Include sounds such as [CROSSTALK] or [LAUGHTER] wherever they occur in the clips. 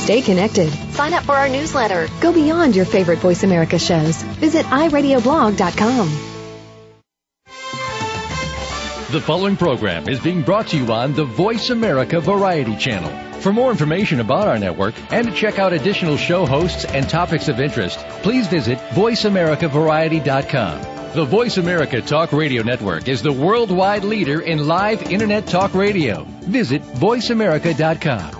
Stay connected. Sign up for our newsletter. Go beyond your favorite Voice America shows. Visit iradioblog.com. The following program is being brought to you on the Voice America Variety Channel. For more information about our network and to check out additional show hosts and topics of interest, please visit VoiceAmericaVariety.com. The Voice America Talk Radio Network is the worldwide leader in live Internet talk radio. Visit VoiceAmerica.com.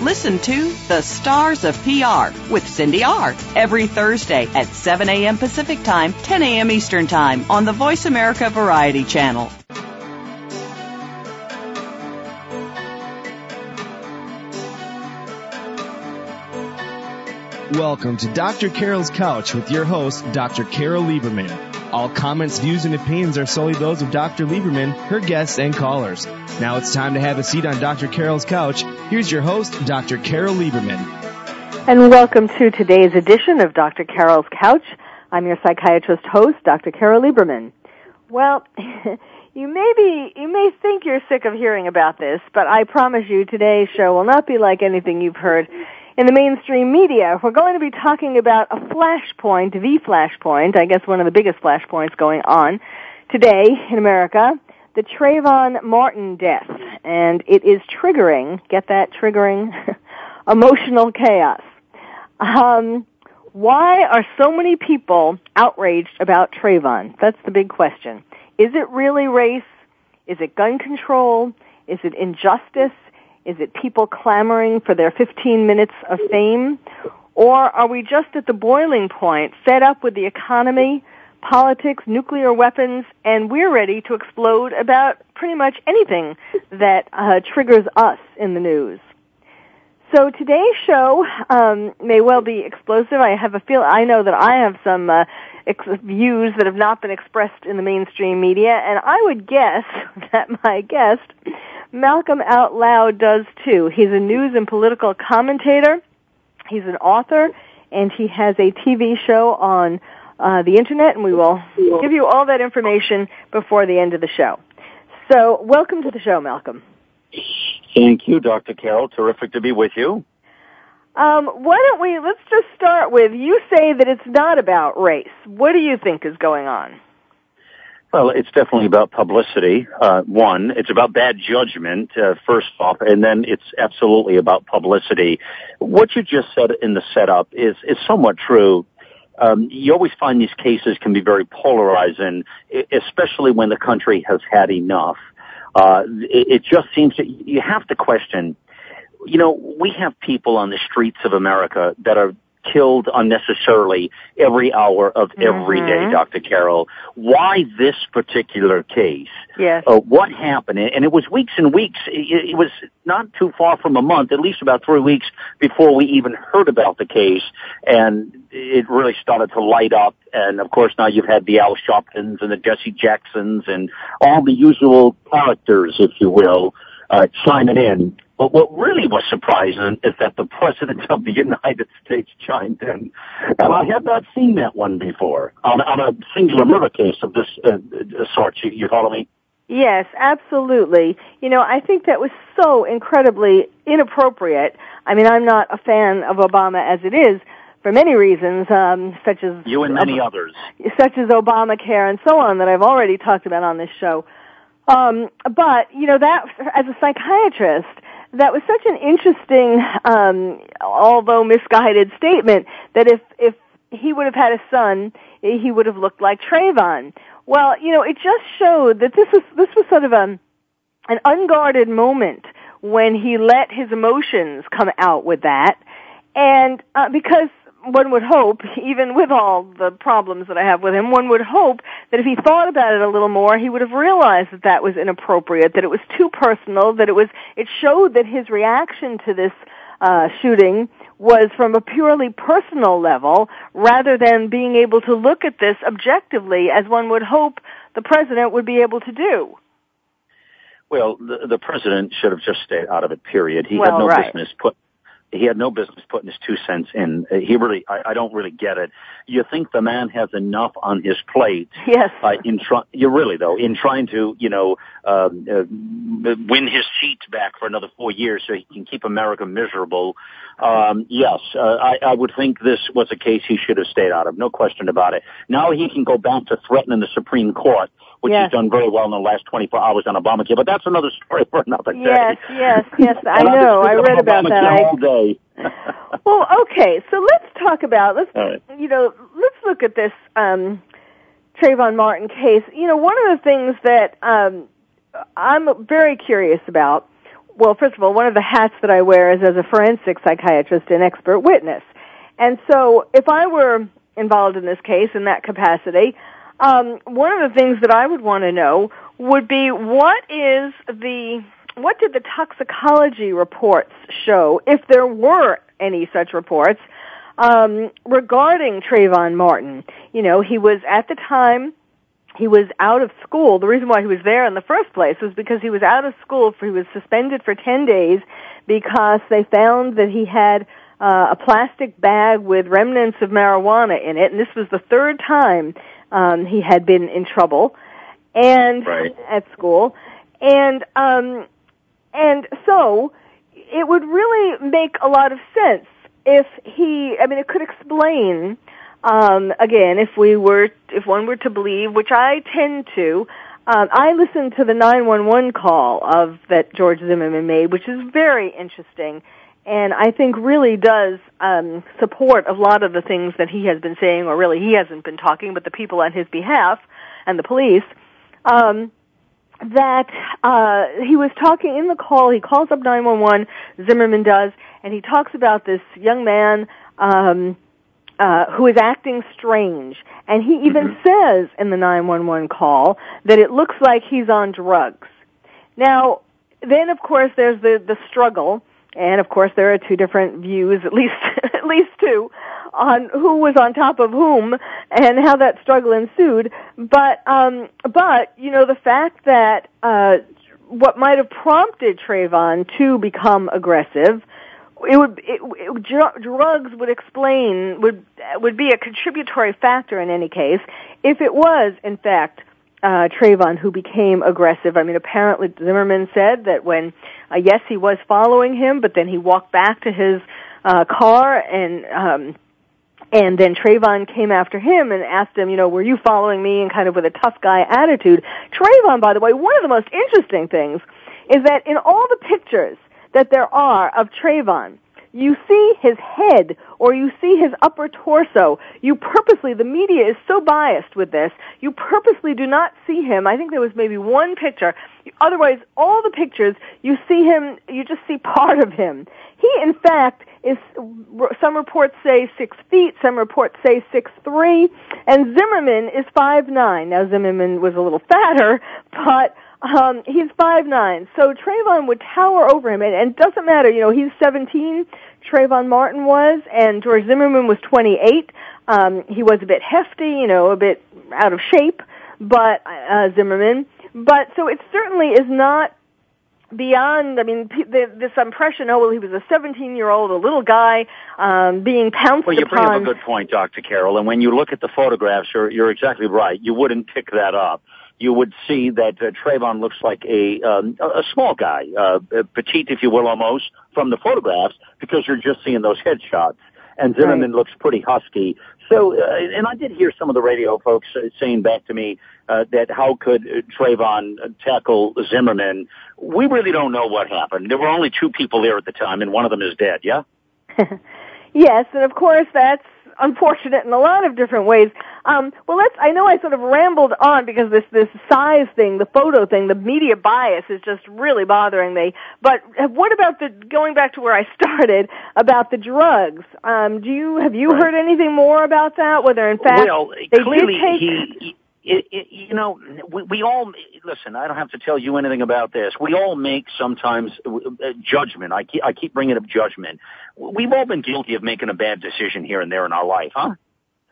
Listen to The Stars of PR with Cindy R. every Thursday at 7 a.m. Pacific Time, 10 a.m. Eastern Time on the Voice America Variety Channel. Welcome to Dr. Carol's Couch with your host, Dr. Carol Lieberman. All comments, views, and opinions are solely those of Dr. Lieberman, her guests, and callers. Now it's time to have a seat on Dr. Carol's couch. Here's your host, Dr. Carol Lieberman. And welcome to today's edition of Dr. Carol's Couch. I'm your psychiatrist host, Dr. Carol Lieberman. Well, [LAUGHS] you may be, you may think you're sick of hearing about this, but I promise you today's show will not be like anything you've heard in the mainstream media. We're going to be talking about a flashpoint, the flashpoint, I guess one of the biggest flashpoints going on today in America, the Trayvon Martin death. And it is triggering, get that, triggering [LAUGHS] emotional chaos. Um, why are so many people outraged about Trayvon? That's the big question. Is it really race? Is it gun control? Is it injustice? Is it people clamoring for their 15 minutes of fame? Or are we just at the boiling point, fed up with the economy, politics, nuclear weapons, and we're ready to explode about pretty much anything that uh, triggers us in the news? So today's show um, may well be explosive. I have a feel. I know that I have some uh, ex- views that have not been expressed in the mainstream media, and I would guess [LAUGHS] that my guest Malcolm Out Loud does too. He's a news and political commentator. He's an author, and he has a TV show on uh, the internet, and we will give you all that information before the end of the show. So, welcome to the show, Malcolm. Thank you, Dr. Carol. Terrific to be with you. Um, why don't we, let's just start with, you say that it's not about race. What do you think is going on? Well, it's definitely about publicity. Uh, one, it's about bad judgment, uh, first off, and then it's absolutely about publicity. What you just said in the setup is, is somewhat true. Um, you always find these cases can be very polarizing, especially when the country has had enough. Uh, it, it just seems that you have to question, you know, we have people on the streets of America that are killed unnecessarily every hour of every day, Mhm. Dr. Carol. Why this particular case? Yes. Uh, what happened? And it was weeks and weeks. It, it was not too far from a month, at least about three weeks before we even heard about the case. And it really started to light up. And of course now you've had the Al Sharptons and the Jesse Jacksons and all the usual characters, if you will, uh, chiming in. But what really was surprising is that the President of the United States chimed in. And I had not seen that one before on, on a singular murder case of this uh, sort. You, you follow me? Yes, absolutely. You know, I think that was so incredibly inappropriate. I mean, I'm not a fan of Obama as it is for many reasons, um, such as You and many others. such as Obamacare and so on that I've already talked about on this show. Um, but you know that as a psychiatrist, that was such an interesting, um, although misguided statement that if if he would have had a son, he would have looked like Trayvon. Well, you know, it just showed that this was this was sort of a an unguarded moment when he let his emotions come out with that, and uh, because one would hope, even with all the problems that I have with him, one would hope that if he thought about it a little more, he would have realized that that was inappropriate, that it was too personal, that it was, it showed that his reaction to this uh, shooting was from a purely personal level rather than being able to look at this objectively as one would hope the president would be able to do. Well, the, the president should have just stayed out of it. Period. He well, had no right. business put he had no business putting his two cents in. He really, I, I don't really get it. You think the man has enough on his plate? [LAUGHS] Yes. Uh, in try, you really though, in trying to, you know, um, uh, win his seat back for another four years so he can keep America miserable. Um, yes, uh, I, I would think this was a case he should have stayed out of. No question about it. Now he can go back to threatening the Supreme Court which yes. he's done very well in the last 24 hours on Obamacare. But that's another [LAUGHS] story for another day. Yes, yes, yes. I know. I read about Obamacare that. Day. [LAUGHS] well, okay. So let's talk about let's right. you know let's look at this um, Trayvon Martin case. You know, one of the things that um, I'm very curious about. Well, first of all, one of the hats that I wear is as a forensic psychiatrist and expert witness. And so, if I were involved in this case in that capacity, um, one of the things that I would want to know would be what is the what did the toxicology reports show, if there were any such reports, um, regarding Trayvon Martin? You know, he was at the time he was out of school. The reason why he was there in the first place was because he was out of school. For, he was suspended for ten days because they found that he had uh, a plastic bag with remnants of marijuana in it, and this was the third time um, he had been in trouble and right. at school, and um, and so it would really make a lot of sense if he. I mean, it could explain. Um, again, if we were, if one were to believe, which I tend to, um, I listened to the 911 call of that George Zimmerman made, which is very interesting and I think really does um, support a lot of the things that he has been saying, or really he hasn't been talking, but the people on his behalf and the police. Um, that uh, he was talking in the call. He calls up 911. Zimmerman does, and he talks about this young man um, uh, who is acting strange. And he even Mm-hmm. says in the 911 call that it looks like he's on drugs. Now, then of course there's the the struggle and of course, there are two different views, at least [LAUGHS] at least two, on who was on top of whom and how that struggle ensued. But um, but you know the fact that uh, what might have prompted Trayvon to become aggressive, it would it, it, dr- drugs would explain would would be a contributory factor in any case if it was in fact uh, Trayvon who became aggressive. I mean, apparently Zimmerman said that when, uh, yes, he was following him, but then he walked back to his uh, car and. Um, and then Trayvon came after him and asked him, you know, were you following me? And kind of with a tough guy attitude. Trayvon, by the way, one of the most interesting things is that in all the pictures that there are of Trayvon, you see his head or you see his upper torso. You purposely, the media is so biased with this, you purposely do not see him. I think there was maybe one picture. Otherwise, all the pictures, you see him, you just see part of him. He, in fact, is, some reports say six feet, some reports say six three, and Zimmerman is five nine. Now Zimmerman was a little fatter, but um, he's five nine, so Trayvon would tower over him, and, and it doesn't matter. You know, he's seventeen. Trayvon Martin was, and George Zimmerman was twenty eight. Um, he was a bit hefty, you know, a bit out of shape, but uh, Zimmerman. But so it certainly is not beyond. I mean, p- the, this impression. Oh well, he was a seventeen year old, a little guy, um, being pounced Well, you bring up a good point, Dr. Carol, and when you look at the photographs, you're, you're exactly right. You wouldn't pick that up. You would see that uh, Trayvon looks like a um, a small guy, uh, petite, if you will, almost from the photographs, because you're just seeing those headshots. And Zimmerman looks pretty husky. So, uh, and I did hear some of the radio folks uh, saying back to me uh, that how could Trayvon tackle Zimmerman? We really don't know what happened. There were only two people there at the time, and one of them is dead. Yeah. [LAUGHS] yes, and of course that's unfortunate in a lot of different ways. Um, well, let's. I know I sort of rambled on because this this size thing, the photo thing, the media bias is just really bothering me. But what about the going back to where I [LAUGHS] started about the drugs? Um, do you have you Right. heard anything more about that? Whether in fact well, they clearly did take he. It, it, you know, we, we all listen. I don't have to tell you anything about this. We all make sometimes uh, judgment. I keep, I keep bringing up judgment. We've all been guilty of making a bad decision here and there in our life, huh?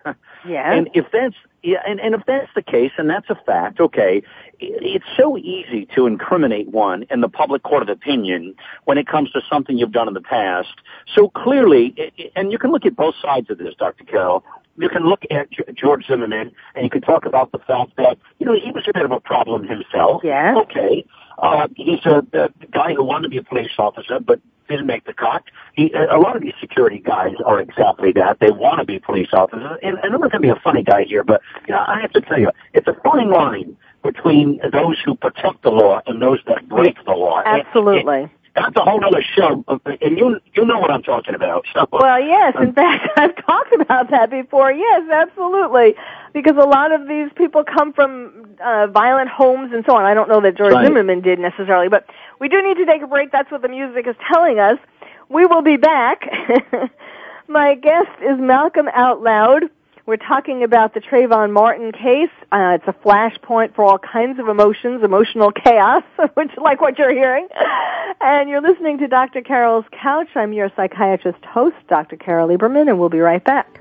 [LAUGHS] yeah. And if that's yeah, and, and if that's the case, and that's a fact, okay, it, it's so easy to incriminate one in the public court of opinion when it comes to something you've done in the past. So clearly, i- i- and you can look at both sides of this, Dr. Carol. You can look at George Zimmerman, and you can talk about the fact that you know he was a bit of a problem himself. Yeah. Okay. Uh, he's a, a guy who wanted to be a police officer, but didn't make the cut. He, a lot of these security guys are exactly that. They want to be police officers. And, and I'm not going to be a funny guy here, but you know, I have to tell you, it's a fine line between those who protect the law and those that break the law. Absolutely. and that's a whole other show, and you you know what I'm talking about. So, Well, yes. In fact, [LAUGHS] I've talked about that before. Yes, absolutely. Because a lot of these people come from uh, violent homes and so on. I don't know that George Right. Zimmerman did necessarily, but we do need to take a break. That's what the music is telling us. We will be back. [LAUGHS] My guest is Malcolm Out Loud. We're talking about the Trayvon Martin case. Uh, it's a flashpoint for all kinds of emotions, emotional chaos, [LAUGHS] which like what you're hearing. And you're listening to Dr. Carol's Couch. I'm your psychiatrist host, Dr. Carol Lieberman, and we'll be right back.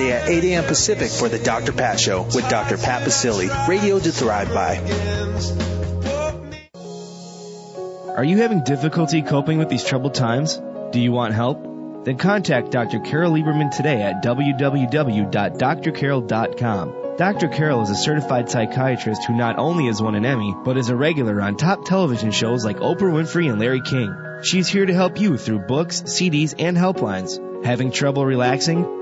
at 8 a.m. Pacific for the Dr. Pat Show with Dr. Pat Baccili, radio to thrive by. Are you having difficulty coping with these troubled times? Do you want help? Then contact Dr. Carol Lieberman today at www.drcarol.com. Dr. Carol is a certified psychiatrist who not only has won an Emmy, but is a regular on top television shows like Oprah Winfrey and Larry King. She's here to help you through books, CDs, and helplines. Having trouble relaxing?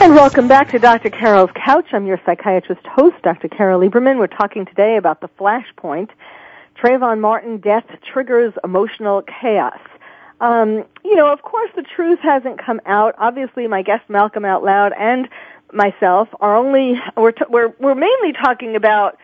And welcome back to Dr. Carol's Couch. I'm your psychiatrist host, Dr. Carol Lieberman. We're talking today about the flashpoint. Trayvon Martin death triggers emotional chaos. Um, you know, of course, the truth hasn't come out. Obviously, my guest Malcolm Out Loud and myself are only we're t- we're we're mainly talking about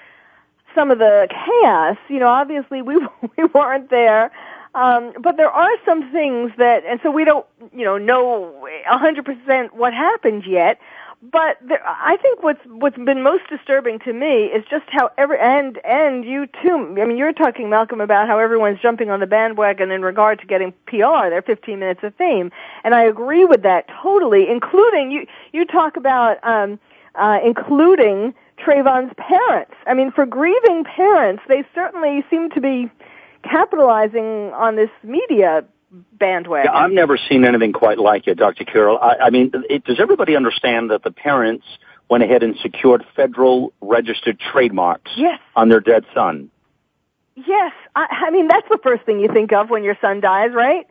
some of the chaos. You know, obviously we [LAUGHS] we weren't there, um, but there are some things that, and so we don't, you know, know a hundred percent what happened yet. But there, I think what's what's been most disturbing to me is just how every and and you too. I mean, you're talking Malcolm about how everyone's jumping on the bandwagon in regard to getting PR, their 15 minutes of fame, and I agree with that totally. Including you, you talk about um, uh, including Trayvon's parents. I mean, for grieving parents, they certainly seem to be capitalizing on this media bandwagon. Yeah, I've never seen anything quite like it, Dr. Carol. I, I mean, it, does everybody understand that the parents went ahead and secured federal registered trademarks yes. on their dead son? Yes, I, I mean that's the first thing you think of when your son dies, right?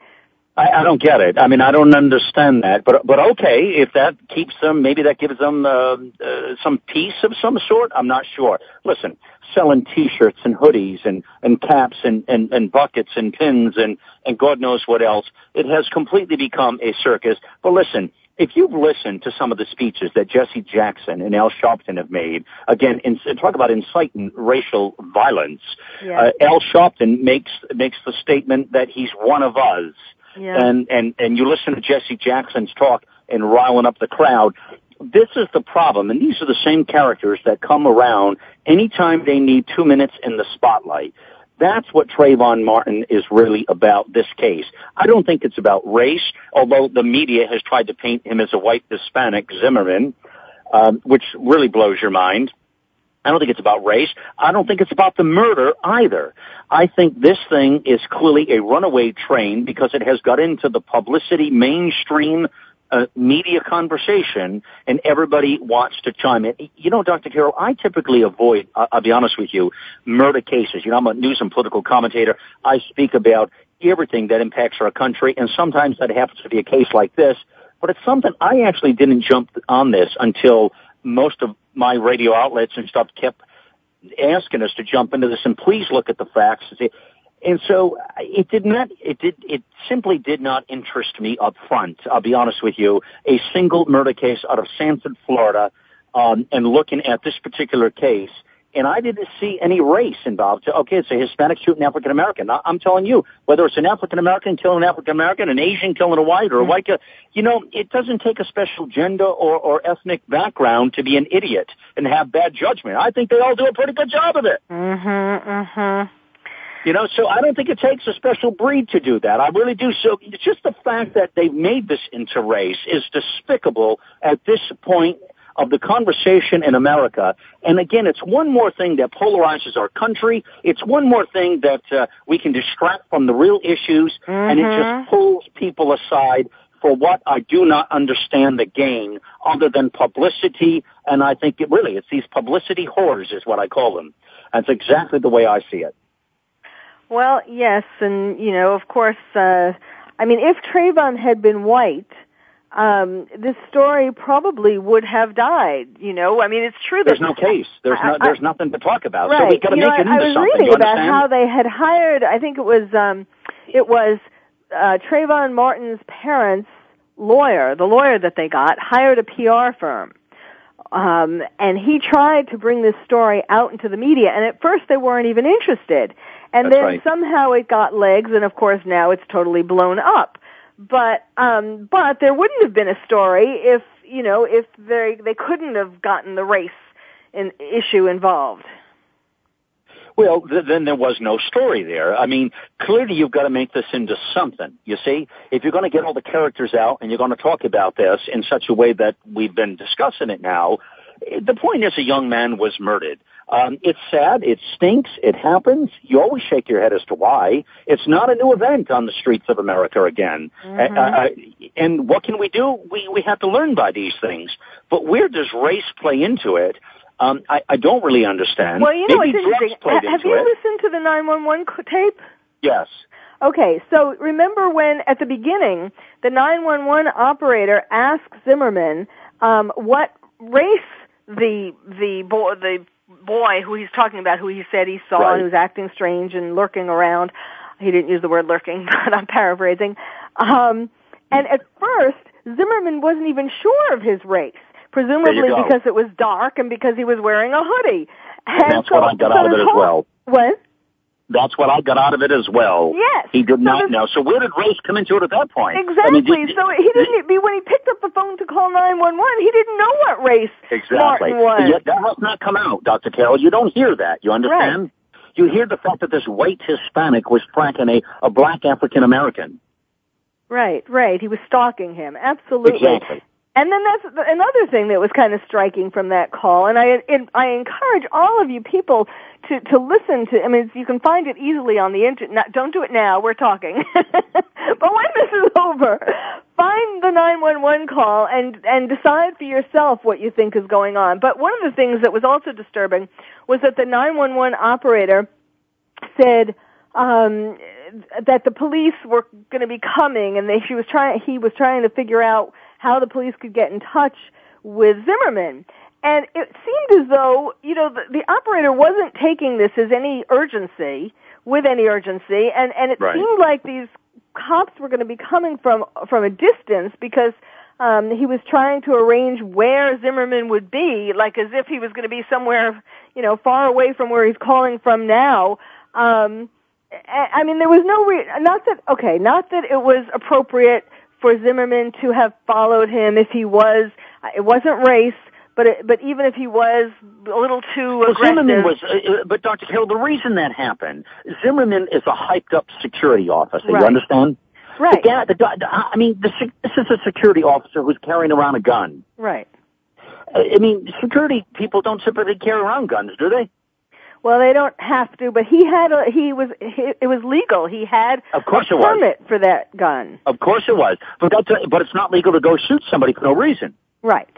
I, I don't get it. I mean, I don't understand that. But but okay, if that keeps them, maybe that gives them uh, uh, some peace of some sort. I'm not sure. Listen, selling T-shirts and hoodies and and caps and and, and buckets and pins and and God knows what else. It has completely become a circus. But listen, if you've listened to some of the speeches that Jesse Jackson and Al Sharpton have made, again, in, talk about inciting racial violence. Yeah. Uh, Al Sharpton makes makes the statement that he's one of us, Yeah. and and and you listen to Jesse Jackson's talk and riling up the crowd. This is the problem, and these are the same characters that come around anytime they need two minutes in the spotlight. That's what Trayvon Martin is really about this case. I don't think it's about race, although the media has tried to paint him as a white Hispanic Zimmerman, um, which really blows your mind. I don't think it's about race. I don't think it's about the murder either. I think this thing is clearly a runaway train because it has got into the publicity mainstream uh, media conversation and everybody wants to chime in. You know, Dr. Carol, I typically avoid, I- I'll be honest with you, murder cases. You know, I'm a news and political commentator. I speak about everything that impacts our country and sometimes that happens to be a case like this. But it's something I actually didn't jump on this until most of my radio outlets and stuff kept asking us to jump into this and please look at the facts. and so it did not, it did, it simply did not interest me up front. I'll be honest with you. A single murder case out of Sanford, Florida, um, and looking at this particular case, and I didn't see any race involved. Okay, it's a Hispanic shooting African American. I'm telling you, whether it's an African American killing an African American, an Asian killing a white, or a white, kill- you know, it doesn't take a special gender or, or ethnic background to be an idiot and have bad judgment. I think they all do a pretty good job of it. Mm-hmm. Mm-hmm. You know, so I don't think it takes a special breed to do that. I really do. So it's just the fact that they've made this into race is despicable at this point of the conversation in America. And again, it's one more thing that polarizes our country. It's one more thing that uh, we can distract from the real issues, and it just pulls people aside for what I do not understand the gain other than publicity. And I think it really, it's these publicity whores is what I call them. That's exactly the way I see it. Well, yes, and you know, of course, uh, I mean, if Trayvon had been white, um, this story probably would have died. You know, I mean, it's true that There's no case. There's no. I- There's nothing to talk about. Right. So we've got to make know, it I, into I was something. reading you about how they had hired. I think it was um, it was uh, Trayvon Martin's parents' lawyer, the lawyer that they got, hired a PR firm. Um, and he tried to bring this story out into the media, and at first they weren't even interested. And That's then right. somehow it got legs, and of course now it's totally blown up. But um, but there wouldn't have been a story if you know if they they couldn't have gotten the race in, issue involved. Well, th- then there was no story there. I mean, clearly you've got to make this into something. You see, if you're going to get all the characters out and you're going to talk about this in such a way that we've been discussing it now, eh, the point is a young man was murdered. Um, it's sad. It stinks. It happens. You always shake your head as to why. It's not a new event on the streets of America again. Mhm. Uh, uh, and what can we do? We we have to learn by these things. But where does race play into it? Um, I, I don't really understand. Well, you know Maybe drugs interesting? played Ha- have into you it. listened to the 911 tape? Yes. Okay, so remember when at the beginning the 911 operator asked Zimmerman um, what race the the boy the boy who he's talking about, who he said he saw Right. and who was acting strange and lurking around. He didn't use the word lurking, [LAUGHS] but I'm paraphrasing. Um, and at first, Zimmerman wasn't even sure of his race, presumably There you go. because it was dark and because he was wearing a hoodie. And that's so, what I got so out of it as whole- well. What? That's what I got out of it as well. Yes. He did So not know. So where did race come into it at that point? I Exactly. mean, did- so he didn't. Be when he picked up the phone to call nine one one, he didn't know what race Exactly. Martin was. Yet that has not come out, Dr. Carol. You don't hear that. You understand? Right. You hear the fact that this white Hispanic was tracking a, a black African American. Right, right. He was stalking him. Absolutely. Exactly. And then that's another thing that was kind of striking from that call. And I, it, I encourage all of you people to, to listen to, I mean, you can find it easily on the internet. Don't do it now. We're talking. [LAUGHS] but when this is over, find the 911 call and, and decide for yourself what you think is going on. But one of the things that was also disturbing was that the 911 operator said, um, that the police were going to be coming and they, she was trying, he was trying to figure out how the police could get in touch with Zimmerman. And it seemed as though, you know, the, the operator wasn't taking this as any urgency, with any urgency, and, and it Right. seemed like these cops were going to be coming from, from a distance because um, he was trying to arrange where Zimmerman would be, like as if he was going to be somewhere, you know, far away from where he's calling from now. Um, I I mean, there was no re- not that okay, not that it was appropriate for Zimmerman to have followed him if he was. It wasn't race, but it, but even if he was a little too Well, aggressive. Zimmerman was, uh, uh, but Dr. Hill, the reason that happened, Zimmerman is a hyped up security officer. Right. You understand? Right. The guy, the, the, I mean, the, this is a security officer who's carrying around a gun. right. I mean, security people don't typically carry around guns, do they? Well, they don't have to, but he had a he was he, it was legal. He had Of course a it was. permit for that gun. Of course it was, but that's a, but it's not legal to go shoot somebody for no reason. Right.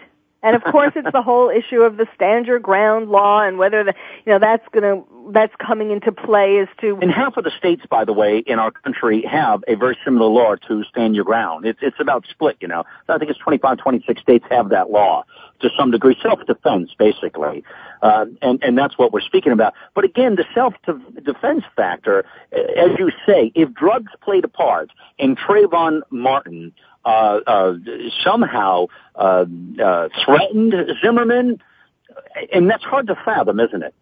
And of course, it's the whole issue of the stand your ground law and whether the you know that's gonna that's coming into play as to And half of the states, by the way, in our country have a very similar law to stand your ground. It's it's about split, you know. I think it's 25, 26 states have that law to some degree, self-defense, basically. Uh, and and that's what we're speaking about. But again, the self-defense factor, as you say, if drugs played a part in Trayvon Martin somehow uh, uh, threatened Zimmerman, and that's hard to fathom, isn't it?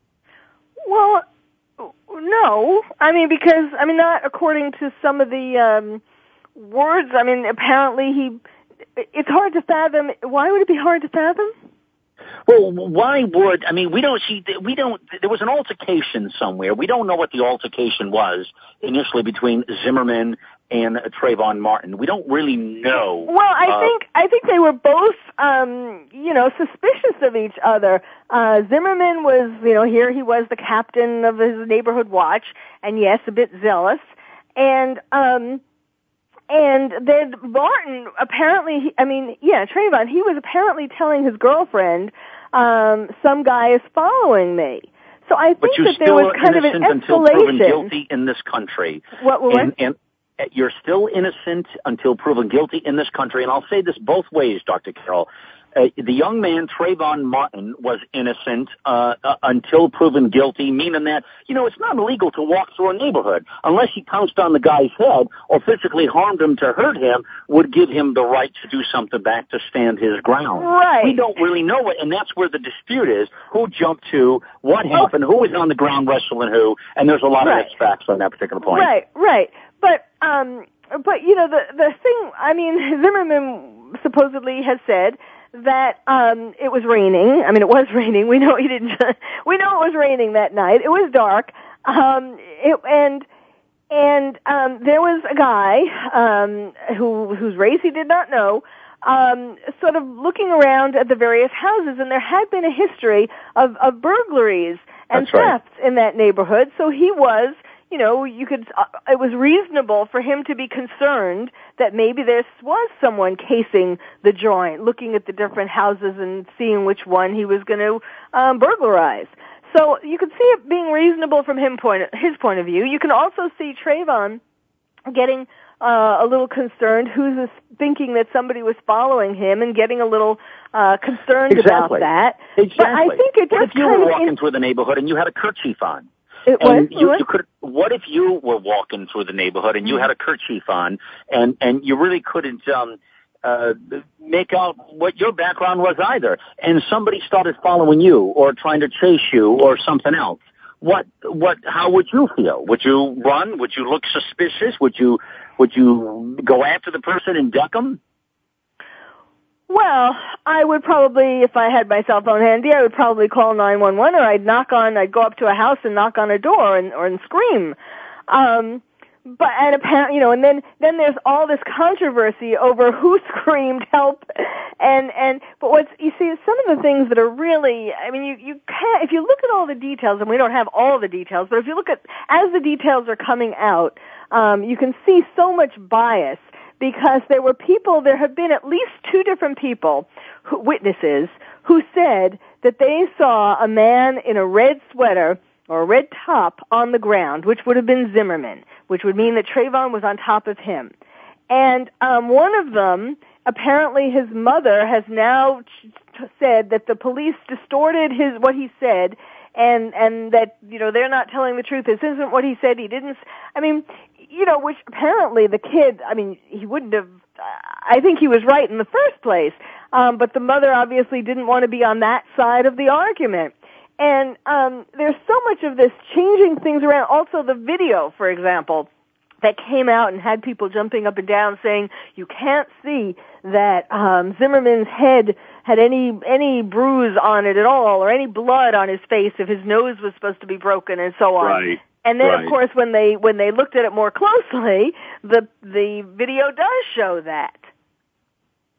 Well, no. I mean, because I mean, not according to some of the um, words. I mean, apparently he. It's hard to fathom. Why would it be hard to fathom? Well, why would I mean? We don't see. We don't. There was an altercation somewhere. We don't know what the altercation was initially between Zimmerman and Trayvon Martin. We don't really know. Well, I Uh, think I think they were both, um, you know, suspicious of each other. Uh, Zimmerman was, you know, here he was the captain of his neighborhood watch, and yes, a bit zealous, and um, and then Martin apparently, he- I mean, yeah, Trayvon, he was apparently telling his girlfriend, um, some guy is following me. So I But think that there was kind of an innocent until proven guilty in this country. What? what? And, and you're still innocent until proven guilty in this country. And I'll say this both ways, Dr. Carol. Uh, the young man Trayvon Martin was innocent uh, uh, until proven guilty, meaning that you know it's not illegal to walk through a neighborhood unless he pounced on the guy's head or physically harmed him to hurt him would give him the right to do something back to stand his ground. Right. We don't really know it, and that's where the dispute is: who jumped to, what happened, who was on the ground wrestling who, and there's a lot Right. of mixed facts on that particular point. Right, right. But um but you know the the thing I mean [LAUGHS] Zimmerman supposedly has said that um it was raining. I mean it was [LAUGHS] raining. We know he didn't [LAUGHS] we know it was raining that night. It was dark. Um it and and um there was a guy um who whose race he did not know um sort of looking around at the various houses and there had been a history of of burglaries and That's right. thefts in that neighborhood so he was you know you could uh, it was reasonable for him to be concerned that maybe there was someone casing the joint looking at the different houses and seeing which one he was going to um burglarize so you could see it being reasonable from him point his point of view you can also see Trayvon getting uh, a little concerned who's this, thinking that somebody was following him and getting a little uh concerned Exactly. about that Exactly. but i think it just if you were walking in- through the neighborhood and you had a kerchief on? It and was, you, what? you could. What if you were walking through the neighborhood and you had a kerchief on, and and you really couldn't um, uh, make out what your background was either, and somebody started following you or trying to chase you or something else? What what? How would you feel? Would you run? Would you look suspicious? Would you would you go after the person and duck them? Well, I would probably, if I had my cell phone handy, I would probably call 911 or I'd knock on, I'd go up to a house and knock on a door and, or and scream. Um, but and apparently, you know, and then then there's all this controversy over who [LAUGHS] screamed help, and and but what's you see some of the things that are really, I mean, you you can't if you look at all the details, and we don't have all the details, but if you look at as the details are coming out, um, you can see so much bias because there were people, there have been at least two different people, who, witnesses, who said that they saw a man in a red sweater or a red top on the ground, which would have been Zimmerman, which would mean that Trayvon was on top of him. And um, one of them, apparently his mother, has now t- said that the police distorted his what he said, and and that you know they're not telling the truth. This isn't what he said. He didn't. I mean, you know, which apparently the kid. I mean, he wouldn't have. I think he was right in the first place. Um, but the mother obviously didn't want to be on that side of the argument. And um, there's so much of this changing things around. Also, the video, for example, that came out and had people jumping up and down saying you can't see that um, Zimmerman's head had any any bruise on it at all or any blood on his face if his nose was supposed to be broken and so on. Right. And then Right. of course when they when they looked at it more closely, the the video does show that.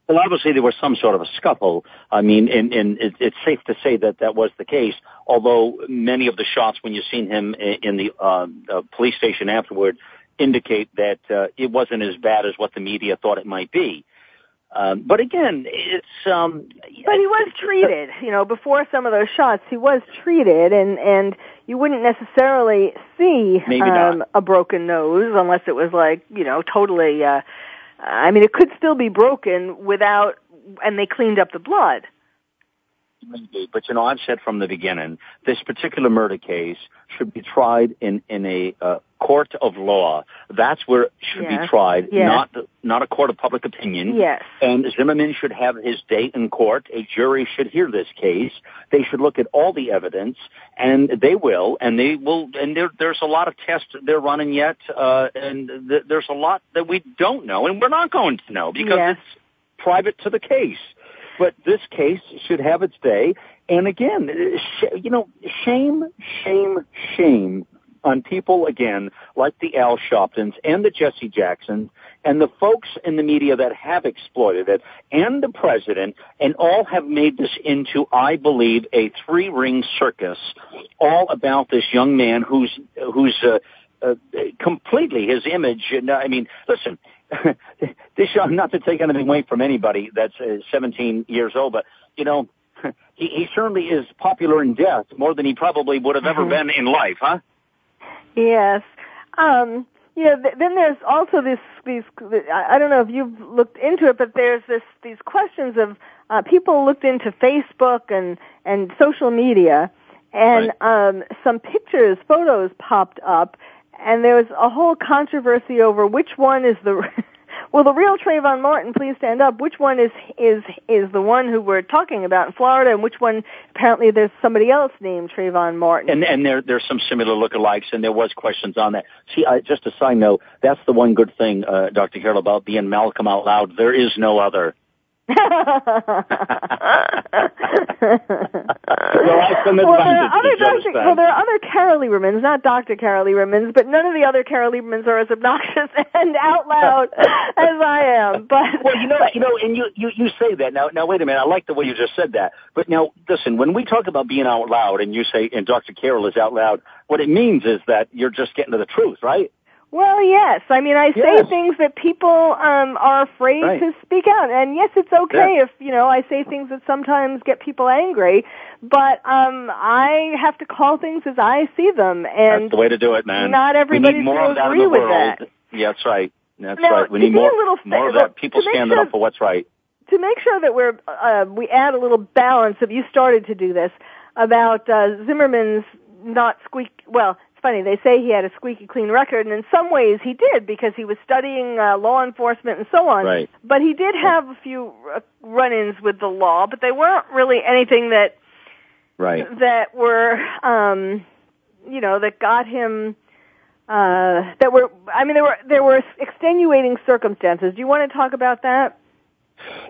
Well, obviously there was some sort of a scuffle. I mean, and, and it, it's safe to say that that was the case. Although many of the shots, when you've seen him i- in the uh, uh, police station afterward, indicate that uh, it wasn't as bad as what the media thought it might be. Um, but again, it's um, But he was treated, you know, before some of those shots, he was treated, and and you wouldn't necessarily see um, a broken nose unless it was like, you know, totally. uh I mean, it could still be broken without, and they cleaned up the blood. Maybe, but you know, I've said from the beginning, this particular murder case should be tried in in a uh, court of law. That's where it should Yes. be tried, Yes. not not a court of public opinion. Yes. And Zimmerman should have his day in court. A jury should hear this case. They should look at all the evidence, and they will. And they will. And there, there's a lot of tests they're running yet, uh, and th- there's a lot that we don't know, and we're not going to know because Yes. it's private to the case. But this case should have its day. And again, you know, shame, shame, shame on people again like the Al Sharptons and the Jesse Jacksons and the folks in the media that have exploited it and the president and all have made this into, I believe, a three ring circus all about this young man who's, who's, uh, uh, completely his image. And I mean, listen, [LAUGHS] this young, not to take anything away from anybody that's uh, 17 years old, but you know, [LAUGHS] he, he certainly is popular in death more than he probably would have ever been in life, huh? Yes. Um, you know, th- then there's also this, these, I I don't know if you've looked into it, but there's this, these questions of, uh, people looked into Facebook and, and social media and, um, some pictures, photos popped up and there was a whole controversy over which one is the, [LAUGHS] well, the real Trayvon Martin, please stand up. Which one is, is, is the one who we're talking about in Florida and which one, apparently there's somebody else named Trayvon Martin. And and there there's some similar lookalikes, and there was questions on that. See, I, just a side note, that's the one good thing, uh, Dr. Carol, about being Malcolm out loud. There is no other. Well, there are other Dr. well, there are other Carol Liebermans, not Dr. Carol Liebermans, but none of the other Carol Liebermans are as obnoxious [LAUGHS] and out loud [LAUGHS] as I am. But well, you know, you know, and you, you, you say that now. Now, wait a minute. I like the way you just said that. But now, listen. When we talk about being out loud, and you say, and Dr. Carol is out loud, what it means is that you're just getting to the truth, right? Well, yes. I mean, I say things that people um are afraid Right. to speak out. And yes, it's okay Yeah. if, you know, I say things that sometimes get people angry, but um I have to call things as I see them and That's the way to do it, man. not we everybody's need more gonna of that agree with that. Yeah, that's right. That's Now, right. We need more, little fa- more of that. People standing sure- up for what's right. to make sure that we're uh, we add a little balance if you started to do this about uh, Zimmerman's not squeak well funny. They say he had a squeaky clean record and in some ways he did because he was studying uh, law enforcement and so on. Right. but he did have a few uh, run-ins with the law but they weren't really anything that Right. that were um you know that got him uh that were I mean there were there were extenuating circumstances. Do you want to talk about that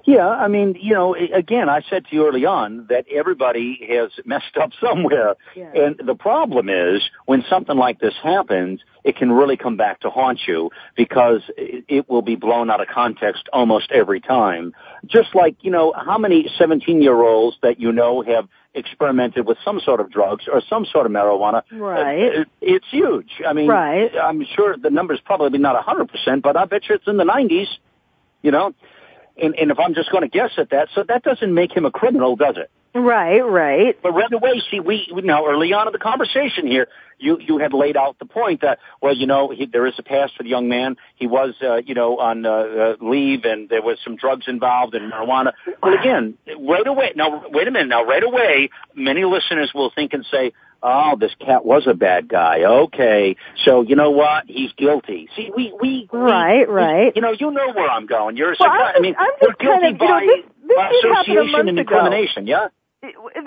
Yeah, I mean, you know, again, I said to you early on that everybody has messed up [LAUGHS] somewhere. Yeah. And the problem is when something like this happens, it can really come back to haunt you because it it will be blown out of context almost every time. Just like, you know, how many 17 year olds that you know have experimented with some sort of drugs or some sort of marijuana. Right. It- it's huge. I mean, Right. I'm sure the number's probably not 100%, but I bet you it's in the 90s, you know? And, and if I'm just going to guess at that, so that doesn't make him a criminal, does it? Right, right. But right away, see, we now early on in the conversation here, you you had laid out the point that well, you know, he, there is a past for the young man. He was, uh, you know, on uh, uh, leave, and there was some drugs involved and marijuana. Well, again, right away. Now, wait a minute. Now, right away, many listeners will think and say. Oh, this cat was a bad guy. Okay, so you know what? He's guilty. See, we we we- Right, we- right. you know, you know where I'm going. You're a Well, I'm I mean, just- I'm we're just kind guilty of- you know, by, this- this by did happen a association and ago. incrimination. Yeah,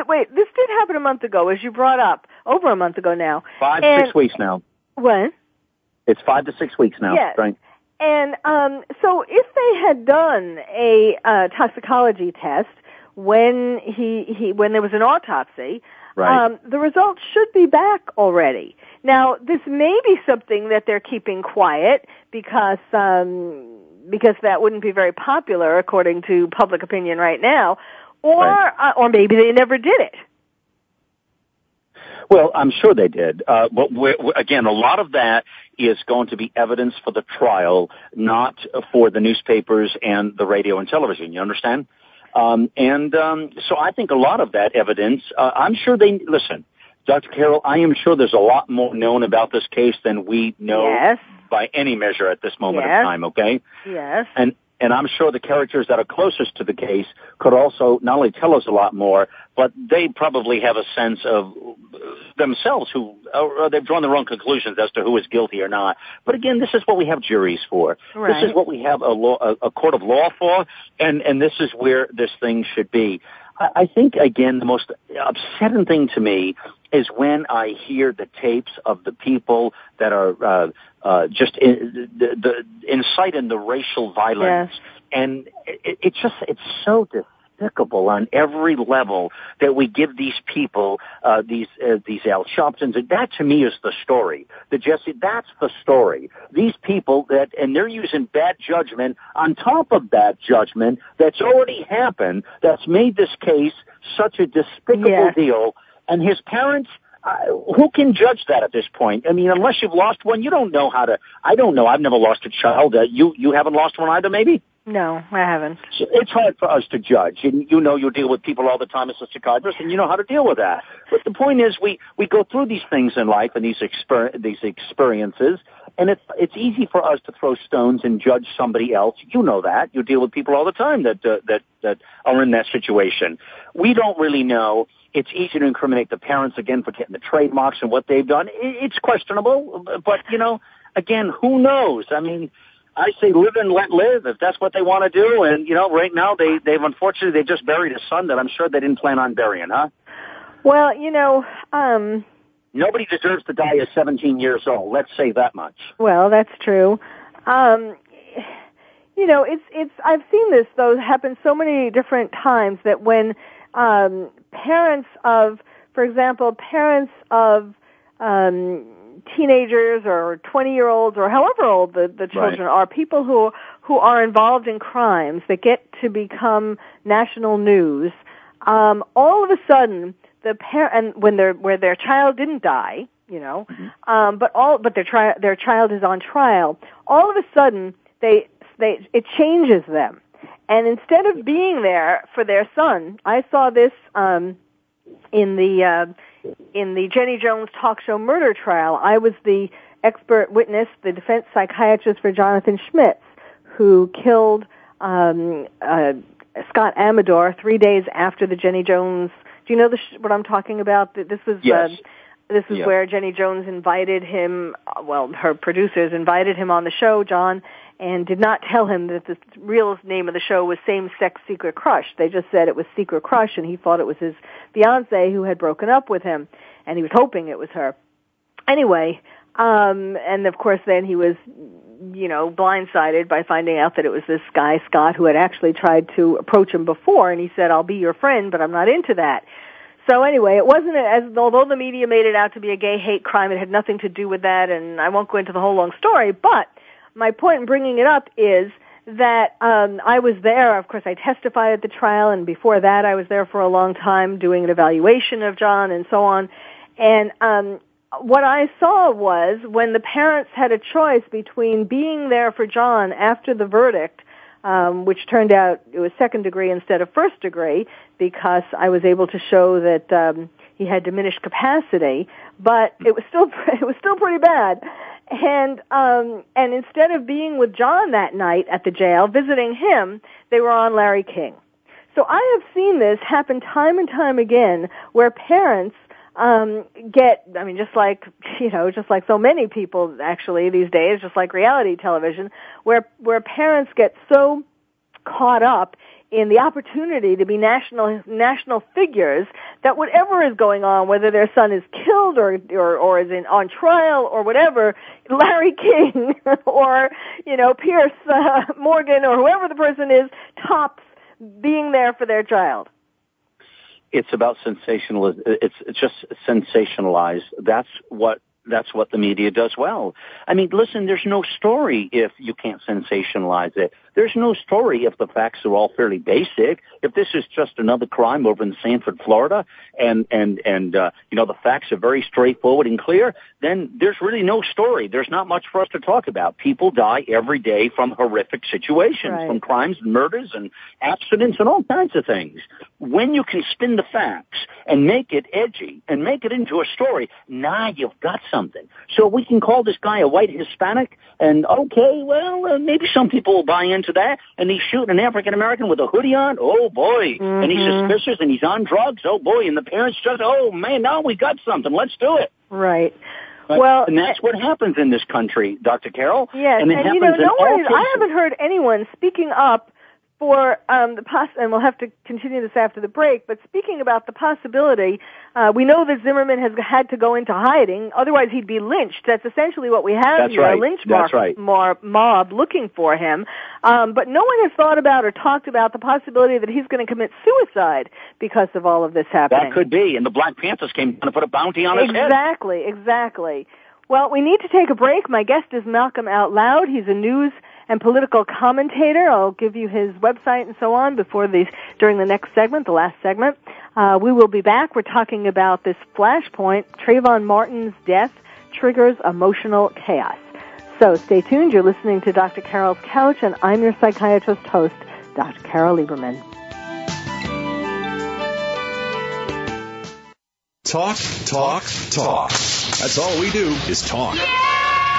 Wait, this did happen a month ago, as you brought up, over a month ago now. five And- six weeks now. What? It's five to six weeks now. Yes. Right. And um, so, if they had done a uh, toxicology test when he, he when there was an autopsy, Right. um, the results should be back already. Now, this may be something that they're keeping quiet because um, because that wouldn't be very popular according to public opinion right now, or Right. uh, or maybe they never did it. Well, I'm sure they did. Uh, but we're, we're- again, a lot of that is going to be evidence for the trial, not for the newspapers and the radio and television. You understand? Um, and um, so I think a lot of that evidence, uh, I'm sure they listen. Dr. Carol, I am sure there's a lot more known about this case than we know Yes. by any measure at this moment Yes. of time, okay? Yes. And and I'm sure the characters that are closest to the case could also not only tell us a lot more, but they probably have a sense of themselves who or they've drawn their own conclusions as to who is guilty or not. But again, this is what we have juries for. Right. This is what we have a law, a, a court of law for, and and this is where this thing should be. I, I think again the most upsetting thing to me is when I hear the tapes of the people that are uh, uh, just in, the, the inciting the racial violence, and it, it's just it's so despicable on every level that we give these people uh, these uh, these Al Sharptons. And that to me is the story. The Jesse, that's the story. These people that and they're using bad judgment on top of bad judgment that's already happened. That's made this case such a despicable Yes. deal. And his parents. Uh, who can judge that at this point? I mean, unless you've lost one, you don't know how to. I don't know. I've never lost a child. Uh, you you haven't lost one either, maybe. No, I haven't. So it's hard for us to judge, and you know you deal with people all the time as a psychiatrist, and you know how to deal with that. But the point is, we we go through these things in life and these exper- these experiences, and it's it's easy for us to throw stones and judge somebody else. You know that you deal with people all the time that uh, that that are in that situation. We don't really know. It's easy to incriminate the parents again for getting the trademarks and what they've done. It's questionable, but you know, again, who knows? I mean. I say live and let live if that's what they want to do. And you know, right now they they've unfortunately they just buried a son that I'm sure they didn't plan on burying, huh? Well, you know, um, Nobody deserves to die at 17 years old. Let's say that much. Well, that's true. Um, you know, it's it's. I've seen this though happen so many different times that when um, parents of, for example, parents of um, teenagers or twenty year olds or however old the, the children are, people who who are involved in crimes that get to become national news. Um, all of a sudden, the parent and when their where their child didn't die, you know, um, but all but their tri- their child is on trial. All of a sudden, they they it changes them, and instead of being there for their son, I saw this um, in the uh, in the Jenny Jones talk show murder trial. I was the expert witness, the defense psychiatrist for Jonathan Schmitz, who killed um, uh, Scott Amedure three days after the Jenny Jones. Do you know the sh- what I'm talking about? Th- This was Yes. uh, this is Yeah. where Jenny Jones invited him. Well, her producers invited him on the show, John, and did not tell him that the real name of the show was Same Sex Secret Crush. They just said it was Secret Crush, and he thought it was his fiance who had broken up with him, and he was hoping it was her. Anyway, Um, and of course, then he was, you know, blindsided by finding out that it was this guy Scott who had actually tried to approach him before, and he said, "I'll be your friend, but I'm not into that." So anyway, it wasn't as although the media made it out to be a gay hate crime, it had nothing to do with that, and I won't go into the whole long story. But my point in bringing it up is that um, I was there. Of course, I testified at the trial, and before that, I was there for a long time doing an evaluation of John and so on. And um, what I saw was when the parents had a choice between being there for John after the verdict, um, which turned out it was second degree instead of first degree, because I was able to show that um, he had diminished capacity, but it was still [LAUGHS] it was still pretty bad. And um and instead of being with John that night at the jail visiting him, they were on Larry King. So I have seen this happen time and time again where parents um get I mean just like [LAUGHS] you know just like so many people actually these days just like reality television where where parents get so caught up in the opportunity to be national national figures that whatever is going on, whether their son is killed or or, or is in on trial or whatever, Larry King [LAUGHS] or you know Pierce uh, Morgan or whoever the person is tops being there for their child. It's about sensationalism. It's it's just sensationalized. That's what that's what the media does well. I mean, listen, there's no story if you can't sensationalize it. There's no story if the facts are all fairly basic. If this is just another crime over in Sanford, Florida, and and and uh, you know the facts are very straightforward and clear, then there's really no story. There's not much for us to talk about. People die every day from horrific situations, right. from crimes and murders and accidents and all kinds of things. When you can spin the facts and make it edgy and make it into a story, now you've got something. So we can call this guy a white Hispanic, and okay, well, uh, maybe some people will buy into to that, and he's shooting an African American with a hoodie on. Oh boy! Mm-hmm. And he's mm-hmm. suspicious, and he's on drugs. Oh boy! And the parents just, oh man, now we got something. Let's do it. Right. But, well, and that's what happens in this country, Dr. Carol. Yes, and, and you know, no one. I haven't heard anyone speaking up for um, the poss- and we'll have to continue this after the break. But speaking about the possibility, uh, we know that Zimmerman has had to go into hiding. Otherwise, he'd be lynched. That's essentially what we have That's here: right. a lynch That's right. mob, mob looking for him. Um, but no one has thought about or talked about the possibility that he's going to commit suicide because of all of this happening. That could be. And the Black Panthers came to put a bounty on his exactly, head. Exactly. Exactly. Well, we need to take a break. My guest is Malcolm Out Loud. He's a news and political commentator. I'll give you his website and so on before the during the next segment, the last segment. Uh, we will be back. We're talking about this flashpoint. Trayvon Martin's death triggers emotional chaos. So stay tuned. You're listening to Dr. Carol's Couch, and I'm your psychiatrist host, Dr. Carol Lieberman. Talk, talk, talk. That's all we do is talk.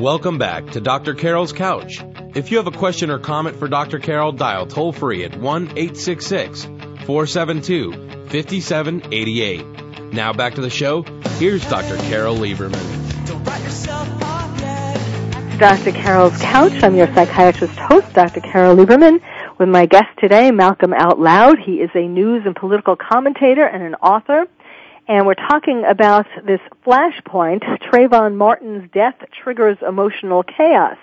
Welcome back to Dr. Carol's Couch. If you have a question or comment for Dr. Carol, dial toll free at 1 866 472 5788. Now back to the show. Here's Dr. Carol Lieberman. Dr. Carol's Couch. I'm your psychiatrist host, Dr. Carol Lieberman, with my guest today, Malcolm Out Loud. He is a news and political commentator and an author. And we're talking about this flashpoint, Trayvon Martin's death triggers emotional chaos.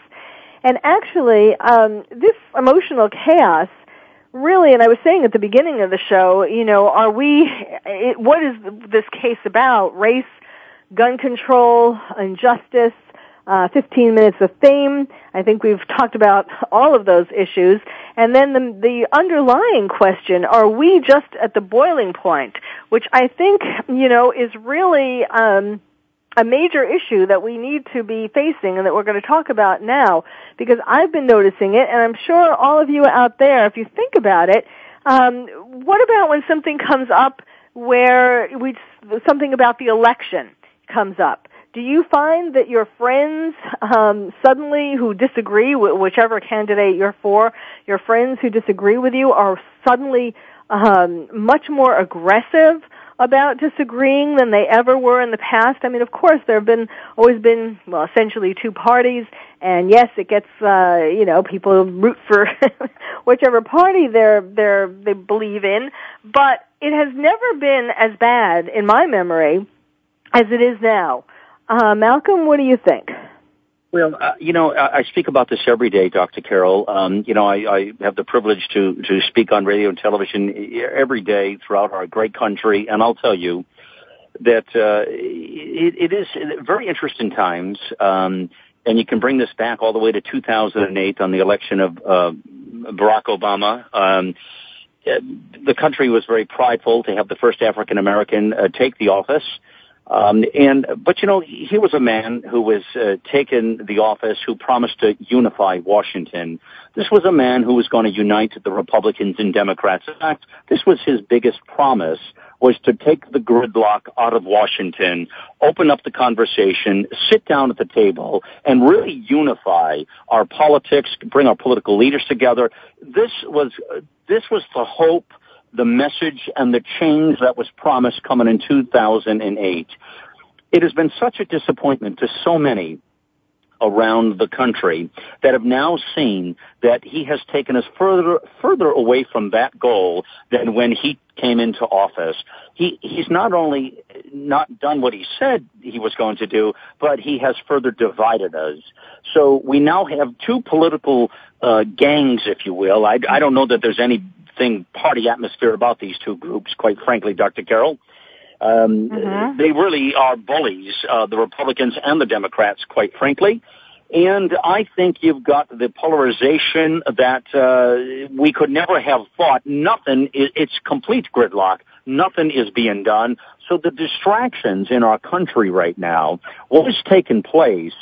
And actually, um, this emotional chaos really, and I was saying at the beginning of the show, you know, are we, it, what is this case about? Race, gun control, injustice, uh, 15 minutes of fame. I think we've talked about all of those issues. And then the, the underlying question, are we just at the boiling point? Which I think, you know, is really, um, a major issue that we need to be facing and that we're going to talk about now because I've been noticing it and I'm sure all of you out there, if you think about it, um, what about when something comes up where we, something about the election comes up? Do you find that your friends um, suddenly who disagree with whichever candidate you're for, your friends who disagree with you are suddenly um, much more aggressive about disagreeing than they ever were in the past. I mean, of course, there have been always been well, essentially two parties, and yes, it gets uh, you know people root for [LAUGHS] whichever party they're they're they believe in, but it has never been as bad in my memory as it is now. Uh, Malcolm, what do you think? Well, uh, you know, I, I speak about this every day, Dr. Carol. Um, you know, I, I have the privilege to to speak on radio and television every day throughout our great country, and I'll tell you that uh, it, it is very interesting times. Um, and you can bring this back all the way to 2008 on the election of uh, Barack Obama. Um, the country was very prideful to have the first African American uh, take the office. Um, and but you know he was a man who was uh, taken the office who promised to unify Washington. This was a man who was going to unite the Republicans and Democrats. In fact, this was his biggest promise was to take the gridlock out of Washington, open up the conversation, sit down at the table, and really unify our politics, bring our political leaders together. This was uh, this was the hope the message and the change that was promised coming in 2008. It has been such a disappointment to so many around the country that have now seen that he has taken us further further away from that goal than when he came into office. He he's not only not done what he said he was going to do, but he has further divided us. So we now have two political uh, gangs, if you will. I, I don't know that there's any thing party atmosphere about these two groups, quite frankly, Dr. Carol. Um, mm-hmm. They really are bullies, uh, the Republicans and the Democrats, quite frankly. And I think you've got the polarization that uh, we could never have thought. Nothing, it's complete gridlock. Nothing is being done. So the distractions in our country right now, what is taking place,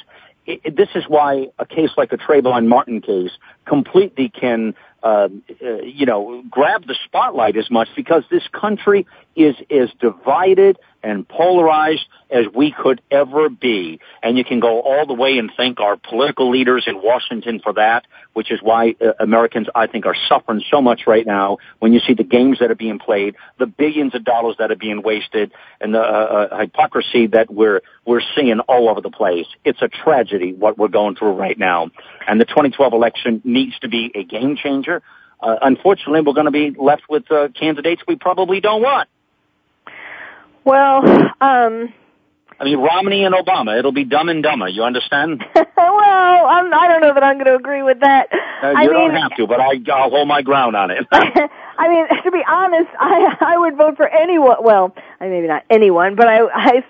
it, this is why a case like a Trayvon Martin case completely can uh, uh, you know, grab the spotlight as much because this country is as divided and polarized as we could ever be. And you can go all the way and thank our political leaders in Washington for that, which is why uh, Americans, I think, are suffering so much right now when you see the games that are being played, the billions of dollars that are being wasted, and the uh, uh, hypocrisy that we're, we're seeing all over the place. It's a tragedy what we're going through right now. And the 2012 election needs to be a game changer. Uh, unfortunately, we're going to be left with uh, candidates we probably don't want. Well, um, I mean, Romney and Obama. It'll be dumb and dumber. You understand? [LAUGHS] well, I'm, I don't know that I'm going to agree with that. Uh, you I don't mean, have to, but I, I'll hold my ground on it. [LAUGHS] I mean, to be honest, I I would vote for anyone. Well, I maybe not anyone, but I I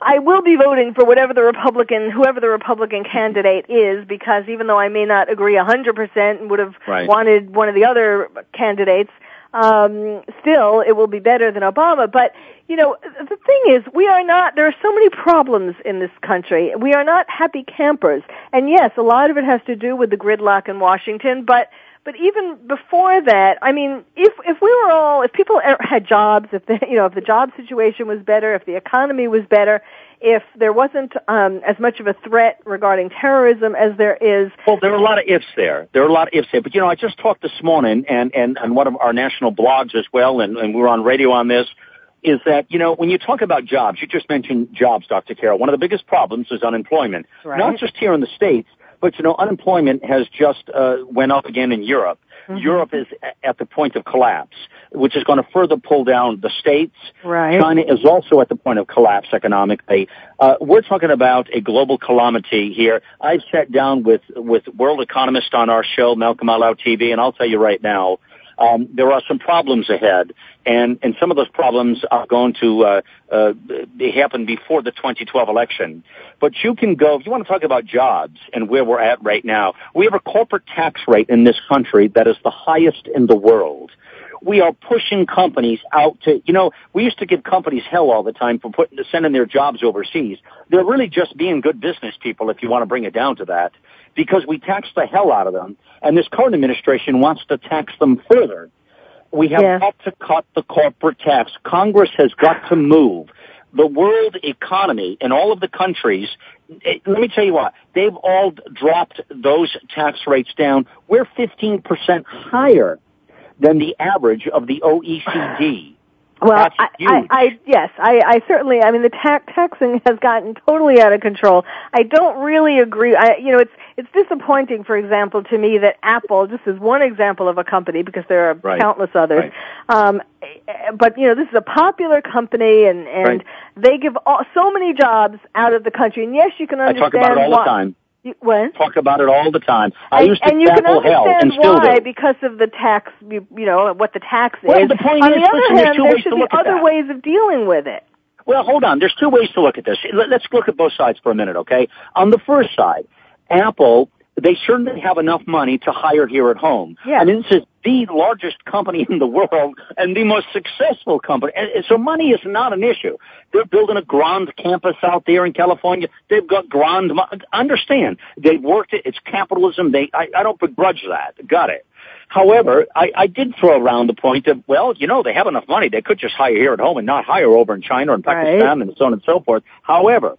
I will be voting for whatever the Republican, whoever the Republican candidate is, because even though I may not agree a 100% and would have right. wanted one of the other candidates, um, still it will be better than Obama. But, you know, the thing is, we are not, there are so many problems in this country. We are not happy campers. And yes, a lot of it has to do with the gridlock in Washington, but but even before that, I mean, if if we were all, if people had jobs, if the [LAUGHS] you know if the job situation was better, if the economy was better, if there wasn't um, as much of a threat regarding terrorism as there is. Well, there are a lot of ifs there. There are a lot of ifs there. But you know, I just talked this morning and and on one of our national blogs as well, and, and we were on radio on this. Is that you know when you talk about jobs, you just mentioned jobs, Dr. Carol. One of the biggest problems is unemployment, right. not just here in the states, but you know, unemployment has just uh, went up again in Europe. Mm-hmm. Europe is at the point of collapse. which is going to further pull down the states. Right. China is also at the point of collapse economically. Uh, we're talking about a global calamity here. I've sat down with with world economists on our show, Malcolm Loud TV, and I'll tell you right now, um, there are some problems ahead, and and some of those problems are going to uh, uh, they happen before the 2012 election. But you can go if you want to talk about jobs and where we're at right now. We have a corporate tax rate in this country that is the highest in the world we are pushing companies out to, you know, we used to give companies hell all the time for putting, sending their jobs overseas. They're really just being good business people if you want to bring it down to that because we tax the hell out of them and this current administration wants to tax them further. We have Yes. got to cut the corporate tax. Congress has got to move. The world economy in all of the countries, eh, let me tell you what, they've all dropped those tax rates down. We're 15% higher than the average of the OECD. Well, I. I, I, yes, I, I certainly, I mean, the tax taxing has gotten totally out of control. I don't really agree. I, you know, it's, it's disappointing, for example, to me that Apple, just is one example of a company, because there are Right. countless others, um, eh, but, you know, this is a popular company and, and Right. they give all, so many jobs out of the country. And yes, you can understand. I talk about it all why. the time. Talk about it all the time. I and, used to and you can tackle hell and understand why because of the tax, you, you know, what the tax Well, is. the point On is, the other hand, two there ways should to be look at other that. ways of dealing with it. Well, hold on. There's two ways to look at this. Let's look at both sides for a minute, okay? On the first side, Apple, they certainly have enough money to hire here at home. Yeah. I mean, this is the largest company in the world and the most successful company. And and so money is not an issue. They're building a grand campus out there in California. They've got grand, understand, they've worked it. It's capitalism. They, I, I don't begrudge that. Got it. However, I, I did throw around the point of, well, you know, they have enough money. They could just hire here at home and not hire over in China and Right. Pakistan and so on and so forth. However,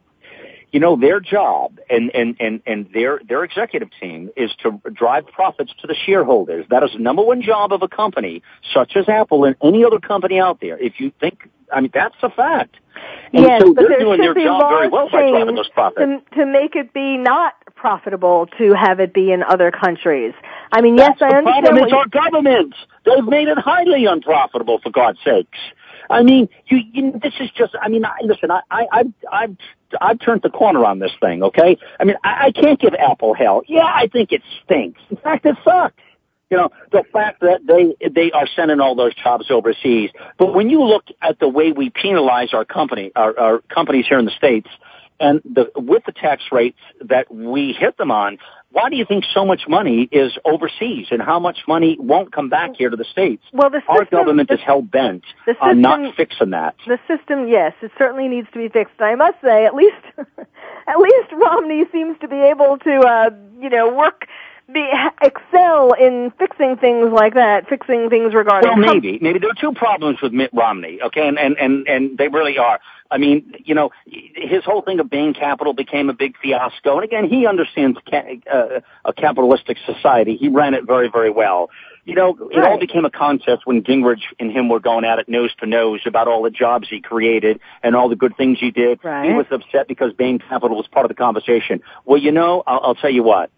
you know, their job and, and, and, and their, their executive team is to drive profits to the shareholders. That is the number one job of a company such as Apple and any other company out there. If you think, I mean, that's a fact. And yes, so but they're there doing should their be job laws very well by driving changed those profits. to, to make it be not profitable to have it be in other countries. I mean, yes, That's I the understand problem what is our government. They've made it highly unprofitable, for God's sakes. I mean, you, you this is just, I mean, I, listen, I, I, I've, I've, I've turned the corner on this thing, okay? I mean, I, I can't give Apple hell. Yeah, I think it stinks. In fact, it sucks. You know, the fact that they, they are sending all those jobs overseas. But when you look at the way we penalize our company, our, our companies here in the States, and the, with the tax rates that we hit them on, why do you think so much money is overseas and how much money won't come back here to the States? Well, the Our government the- is hell bent on not fixing that. the system, yes, it certainly needs to be fixed. And I must say, at least, [LAUGHS] at least Romney seems to be able to, uh, you know, work, be excel in fixing things like that, fixing things regarding. Well, maybe, maybe there are two problems with Mitt Romney, okay, and and and and they really are. I mean, you know, his whole thing of Bain Capital became a big fiasco, and again, he understands ca- uh, a capitalistic society. He ran it very, very well. You know, it all Right. became a contest when Gingrich and him were going at it nose to nose about all the jobs he created and all the good things he did. Right. He was upset because Bain Capital was part of the conversation. Well, you know, I'll, I'll tell you what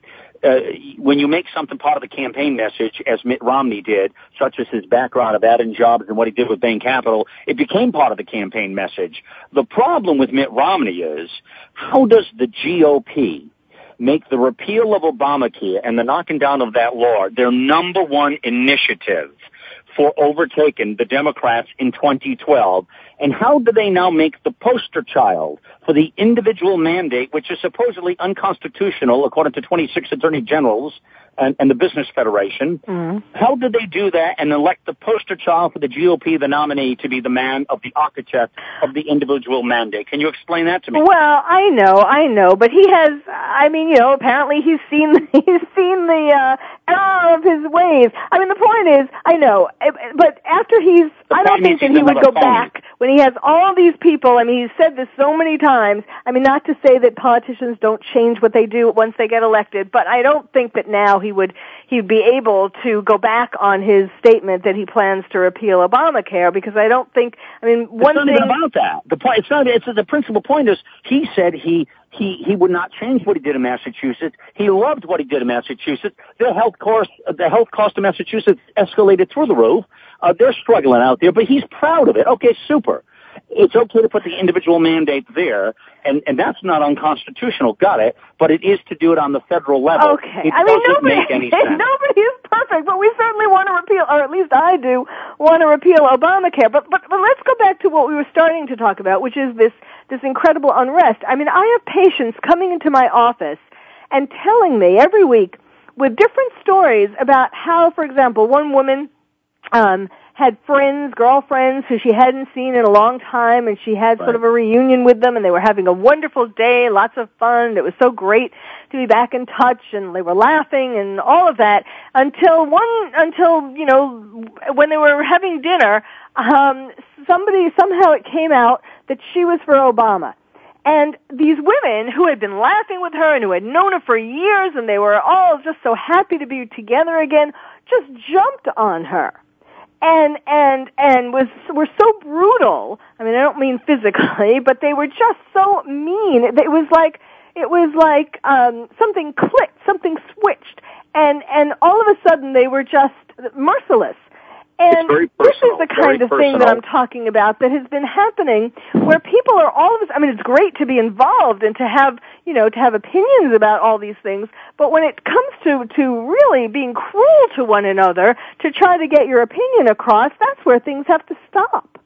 uh, when you make something part of the campaign message, as Mitt Romney did, such as his background of adding jobs and what he did with Bain Capital, it became part of the campaign message. The problem with Mitt Romney is, how does the GOP make the repeal of Obamacare and the knocking down of that law their number one initiative for overtaking the Democrats in 2012? And how do they now make the poster child for the individual mandate, which is supposedly unconstitutional according to 26 attorney generals and, and the Business Federation? How did they do that and elect the poster child for the GOP, the nominee, to be the man of the architect of the individual mandate? Can you explain that to me? Well, I know, I know, but he has. I mean, you know, apparently he's seen [LAUGHS] he's seen the uh, error of his ways. I mean, the point is, I know, eh, but after he's, I don't think that he would go back when he has all these people. I mean, he's said this so many times. I mean, not to say that politicians don't change what they do once they get elected, but I don't think that now he would he'd be able to go back on his statement that he plans to repeal Obamacare because I don't think. I mean, one it's not thing. about that. The point, it's not. It's the principal point is he said he He he would not change what he did in Massachusetts. He loved what he did in Massachusetts. The health cost the health cost of Massachusetts escalated through the roof. Uh, they're struggling out there, but he's proud of it. Okay, super. It's okay to put the individual mandate there, and and that's not unconstitutional. Got it? But it is to do it on the federal level. Okay. It I mean, nobody, make any [LAUGHS] sense. nobody is perfect, but we certainly want to repeal, or at least I do, want to repeal Obamacare. But, but, but let's go back to what we were starting to talk about, which is this, this incredible unrest. I mean, I have patients coming into my office and telling me every week with different stories about how, for example, one woman, um, had friends, girlfriends who she hadn't seen in a long time and she had sort of a reunion with them and they were having a wonderful day, lots of fun. It was so great to be back in touch and they were laughing and all of that until one, until, you know, when they were having dinner, um, somebody, somehow it came out that she was for Obama. And these women who had been laughing with her and who had known her for years and they were all just so happy to be together again just jumped on her and and and was were so brutal. I mean, I don't mean physically, but they were just so mean. It was like it was like um, something clicked, something switched, and and all of a sudden they were just merciless. And this is the kind of thing that I'm talking about that has been happening where people are all of us, I mean, it's great to be involved and to have, you know, to have opinions about all these things, but when it comes to, to really being cruel to one another to try to get your opinion across, that's where things have to stop.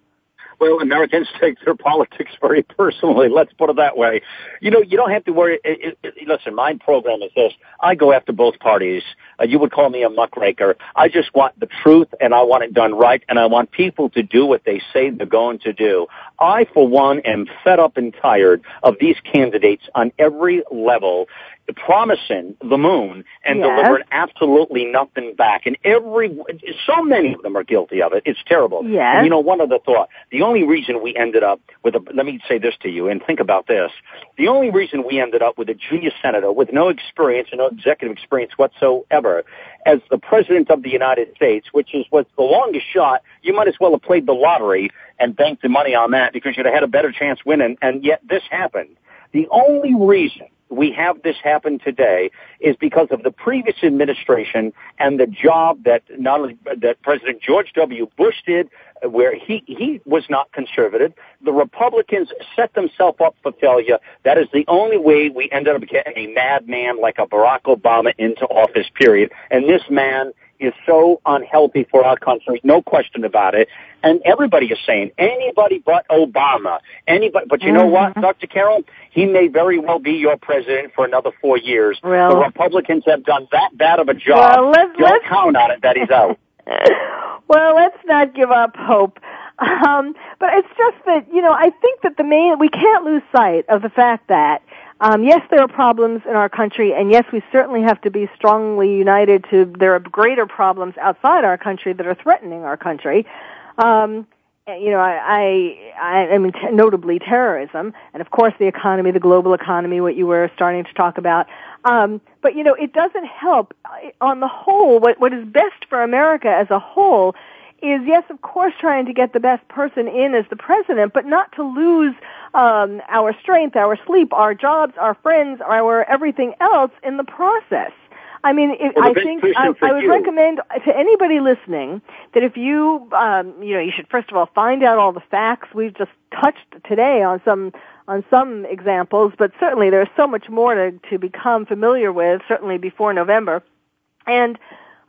Well, Americans [LAUGHS] take their politics very personally. Let's put it that way. You know, you don't have to worry. It, it, it, listen, my program is this. I go after both parties. Uh, you would call me a muckraker. I just want the truth and I want it done right and I want people to do what they say they're going to do. I, for one, am fed up and tired of these candidates on every level promising the moon and Yes. delivering absolutely nothing back. And every, so many of them are guilty of it. It's terrible. Yes. And you know, one other thought. The only reason we ended up with a, let me say this to you and think about this. The only reason we ended up with a junior senator with no experience and no executive experience whatsoever as the president of the United States, which is was the longest shot, you might as well have played the lottery and banked the money on that because you'd have had a better chance winning. And yet this happened. The only reason we have this happen today is because of the previous administration and the job that not only that President George W. Bush did, uh, where he he was not conservative. The Republicans set themselves up for failure. That is the only way we ended up getting a madman like a Barack Obama into office. Period. And this man is so unhealthy for our country, no question about it. And everybody is saying anybody but Obama. Anybody, but you know what, Dr. Carol? He may very well be your president for another four years. The Republicans have done that bad of a job. Well, let's- Don't let's- count on it that he's out. [LAUGHS] well, let's not give up hope. Um, but it's just that, you know, I think that the main, we can't lose sight of the fact that, um, yes, there are problems in our country, and yes, we certainly have to be strongly united to, there are greater problems outside our country that are threatening our country. Um, you know, I, I, I mean, notably terrorism, and of course the economy, the global economy, what you were starting to talk about. Um, but you know, it doesn't help. uh, On the whole, what what is best for America as a whole is yes, of course, trying to get the best person in as the president, but not to lose um, our strength, our sleep, our jobs, our friends, our everything else in the process. I mean, it, Well, I think I, I would you- recommend to anybody listening that if you, um, you know, you should first of all find out all the facts. We've just touched today on some on some examples, but certainly there's so much more to to become familiar with. Certainly before November, and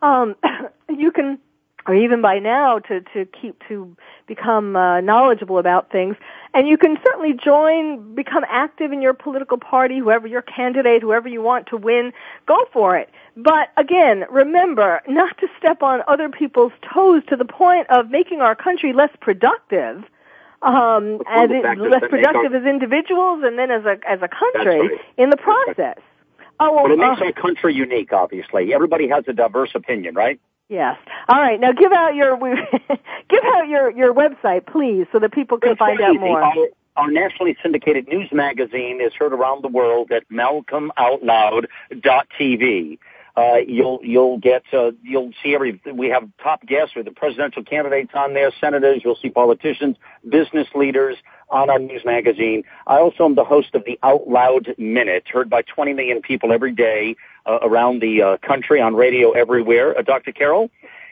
um, [COUGHS] you can or even by now to to keep to become uh, knowledgeable about things and you can certainly join become active in your political party whoever your candidate whoever you want to win go for it but again remember not to step on other people's toes to the point of making our country less productive um as it, less productive our- as individuals and then as a as a country right. in the process oh well, But it makes uh, our country unique, obviously. Everybody has a diverse opinion, right? Yes. All right. Now give out your [LAUGHS] give out your your website, please, so that people can It's find out easy. more. Our, our nationally syndicated news magazine is heard around the world at malcolmoutloud.tv. Uh, you'll you'll get uh, you'll see every we have top guests with the presidential candidates on there, senators. You'll see politicians, business leaders. on our news magazine. I also am the host of the Out Loud Minute, heard by 20 million people every day uh, around the uh, country on radio everywhere. Uh, Dr. Carol,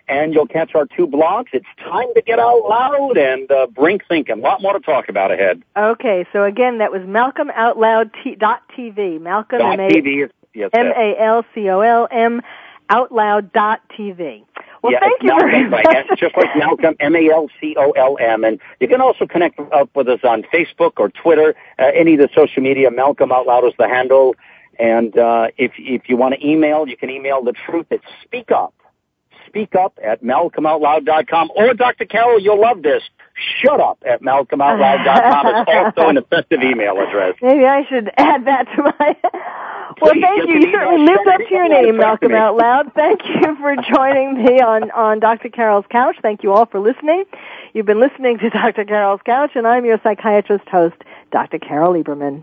and you'll catch our two blogs. It's time to get out loud and uh, Brink thinking. A lot more to talk about ahead. Okay, so again, that was Malcolm Out Loud t- dot TV. Malcolm dot M-A- TV. Yes, M A L C O L M Out Loud dot TV. Well, yeah, thank you Malcolm, very much. right, just like Malcolm, M-A-L-C-O-L-M. And you can also connect up with us on Facebook or Twitter, uh, any of the social media. Malcolm Out Loud is the handle. And uh, if if you want to email, you can email the truth at Speak Up. Speak Up at malcolmoutloud.com. Or Dr. Carol, you'll love this. Shut up at malcolmoutloud.com. It's also an effective email address. Maybe I should add that to my. [LAUGHS] well, Please, thank you. You certainly lived up to your name, Malcolm me. Out Loud. Thank you for joining me on on Dr. Carol's couch. Thank you all for listening. You've been listening to [LAUGHS] Dr. Carol's couch, and I'm your psychiatrist host, Dr. Carol Lieberman.